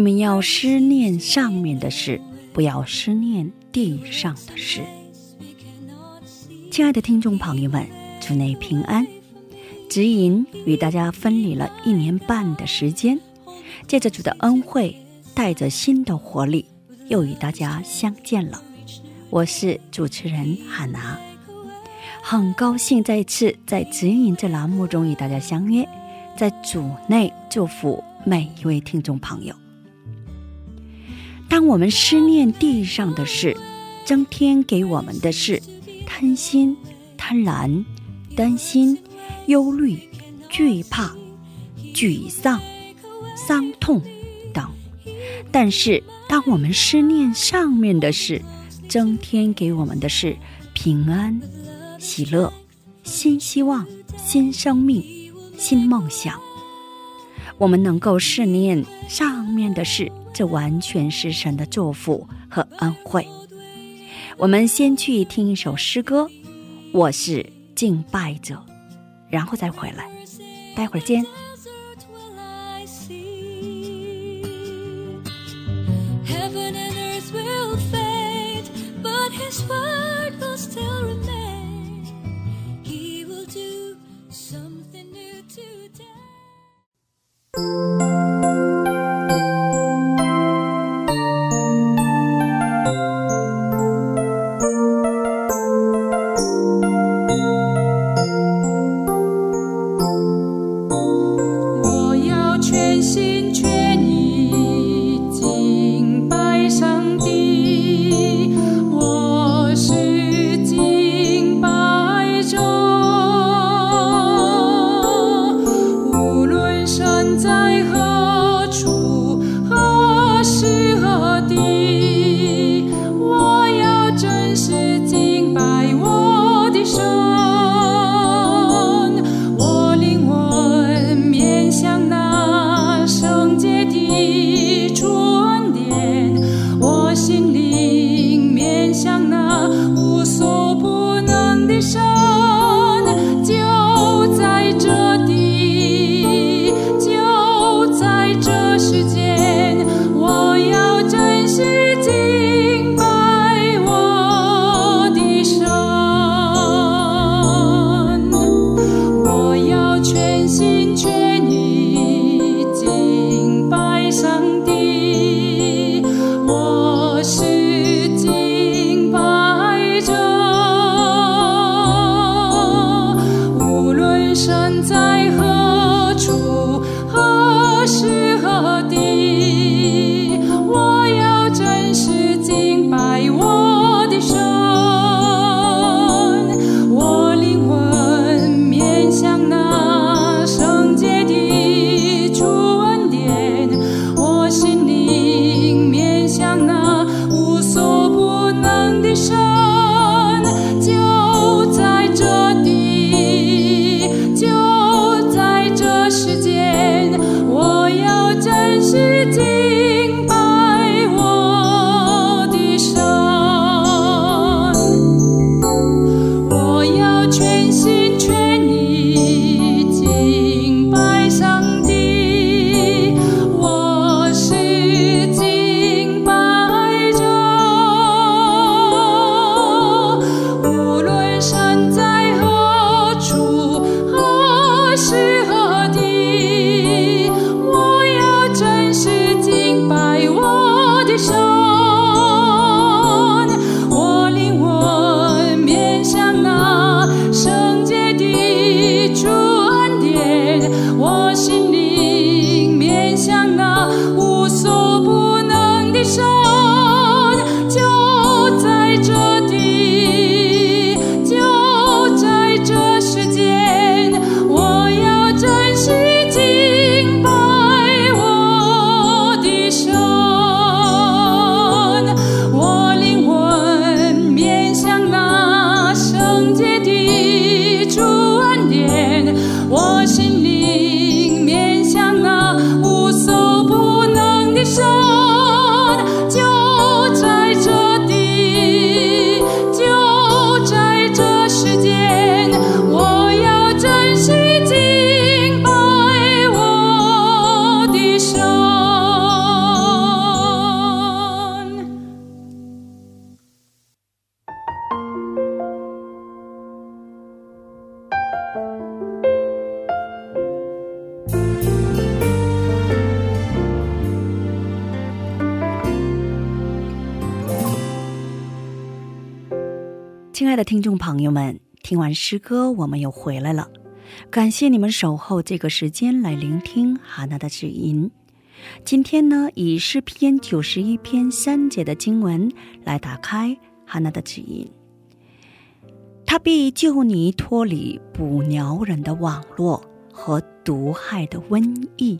你们要思念上面的事，不要思念地上的事。亲爱的听众朋友们，主内平安。指引与大家分离了一年半的时间，借着主的恩惠，带着新的活力，又与大家相见了。我是主持人海娜，很高兴再次在指引这栏目中与大家相约，在主内祝福每一位听众朋友。当我们思念地上的事，增添给我们的是贪心、贪婪、担心、忧虑、惧怕、沮丧、伤痛等；但是，当我们思念上面的事，增添给我们的是平安、喜乐、新希望、新生命、新梦想。我们能够思念上面的事，这完全是神的祝福和恩惠。我们先去听一首诗歌，我是敬拜者，然后再回来，待会儿见。亲爱的听众朋友们，听完诗歌，我们又回来了。感谢你们守候这个时间来聆听哈娜的指引。今天呢，以诗篇九十一篇三节的经文来打开哈娜的指引。他必救你脱离捕鸟人的网络和毒害的瘟疫。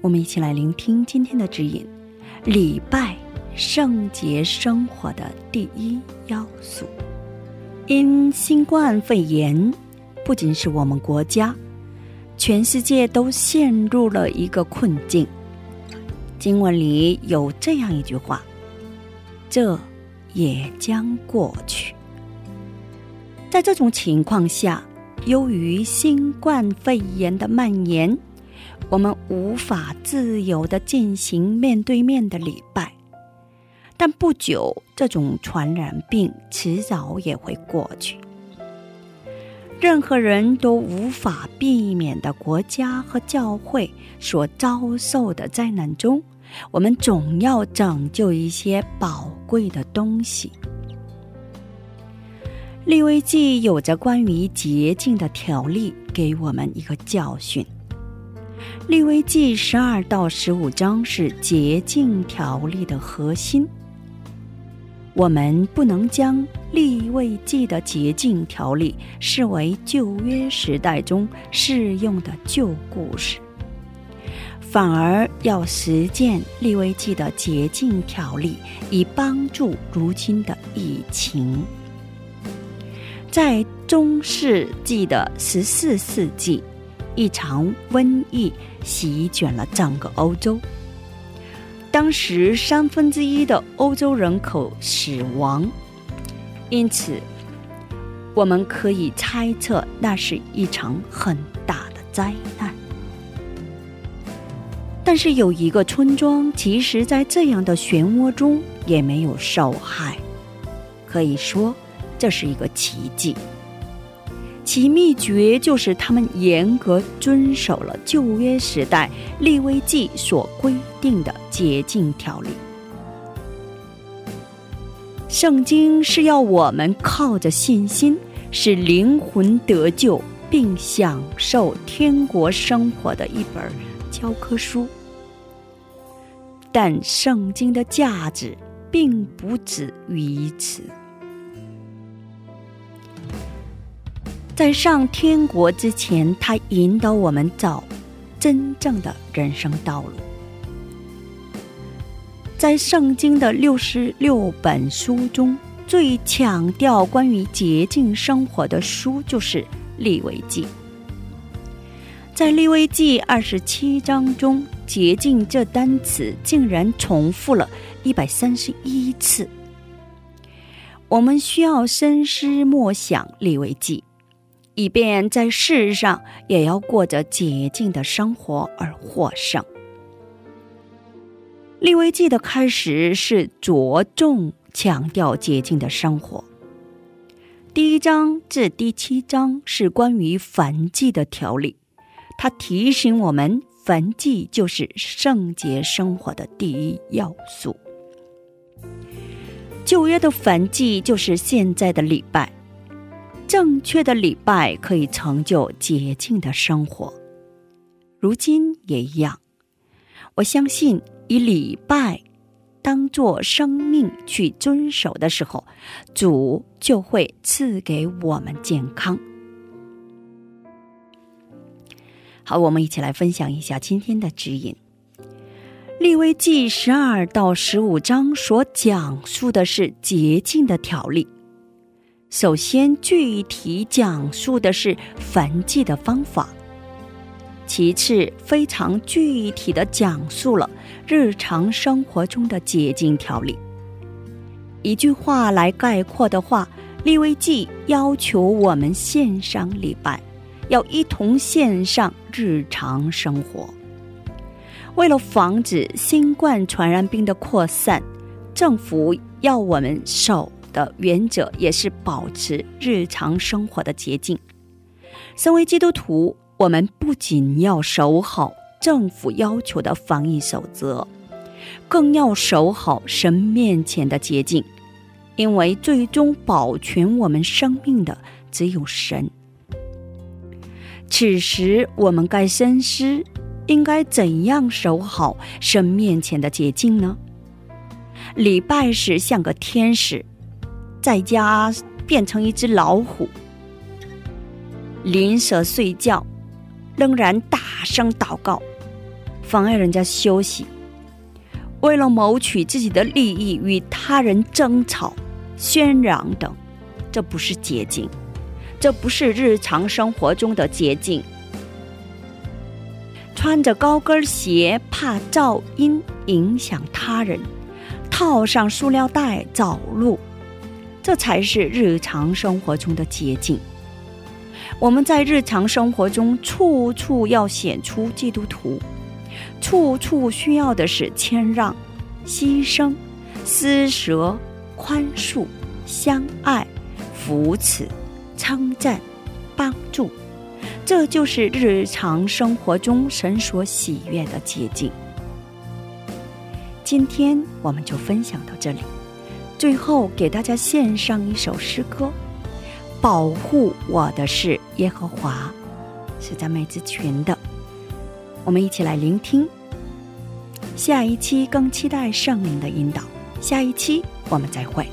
我们一起来聆听今天的指引：礼拜。圣洁生活的第一要素。因新冠肺炎，不仅是我们国家，全世界都陷入了一个困境。经文里有这样一句话：“这也将过去。”在这种情况下，由于新冠肺炎的蔓延，我们无法自由的进行面对面的礼拜。但不久，这种传染病迟早也会过去。任何人都无法避免的国家和教会所遭受的灾难中，我们总要拯救一些宝贵的东西。利未记有着关于洁净的条例，给我们一个教训。利未记十二到十五章是洁净条例的核心。我们不能将立位记的洁净条例视为旧约时代中适用的旧故事，反而要实践立位记的洁净条例，以帮助如今的疫情。在中世纪的十四世纪，一场瘟疫席卷了整个欧洲。当时三分之一的欧洲人口死亡，因此我们可以猜测那是一场很大的灾难。但是有一个村庄，其实在这样的漩涡中也没有受害，可以说这是一个奇迹。其秘诀就是他们严格遵守了旧约时代利未记所规定的洁净条例。圣经是要我们靠着信心使灵魂得救，并享受天国生活的一本教科书。但圣经的价值并不止于此。在上天国之前，他引导我们走真正的人生道路。在圣经的六十六本书中，最强调关于洁净生活的书就是《利未记》。在《利未记》二十七章中，“洁净”这单词竟然重复了一百三十一次。我们需要深思默想《利未记》。以便在世上也要过着洁净的生活而获胜。利未记的开始是着重强调洁净的生活。第一章至第七章是关于燔祭的条例，它提醒我们燔祭就是圣洁生活的第一要素。旧约的燔祭就是现在的礼拜。正确的礼拜可以成就洁净的生活，如今也一样。我相信以礼拜当做生命去遵守的时候，主就会赐给我们健康。好，我们一起来分享一下今天的指引。利未记十二到十五章所讲述的是洁净的条例。首先，具体讲述的是焚祭的方法；其次，非常具体的讲述了日常生活中的洁净条例。一句话来概括的话，《利威记》要求我们献上礼拜，要一同献上日常生活。为了防止新冠传染病的扩散，政府要我们守。的原则也是保持日常生活的洁净。身为基督徒，我们不仅要守好政府要求的防疫守则，更要守好神面前的洁净。因为最终保全我们生命的只有神。此时，我们该深思：应该怎样守好神面前的洁净呢？礼拜时像个天使，在家变成一只老虎。邻舍睡觉，仍然大声祷告，妨碍人家休息。为了谋取自己的利益，与他人争吵、喧嚷等，这不是捷径，这不是日常生活中的捷径。穿着高跟鞋怕噪音影响他人，套上塑料袋走路，这才是日常生活中的捷径。我们在日常生活中处处要显出基督徒。处处需要的是谦让、牺牲、施舍、宽恕、相爱、扶持、称赞、帮助，这就是日常生活中神所喜悦的捷径。今天我们就分享到这里，最后给大家献上一首诗歌：“保护我的是耶和华”，是赞美之群的。我们一起来聆听。下一期更期待圣灵的引导。下一期我们再会。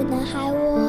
亮也不能害我。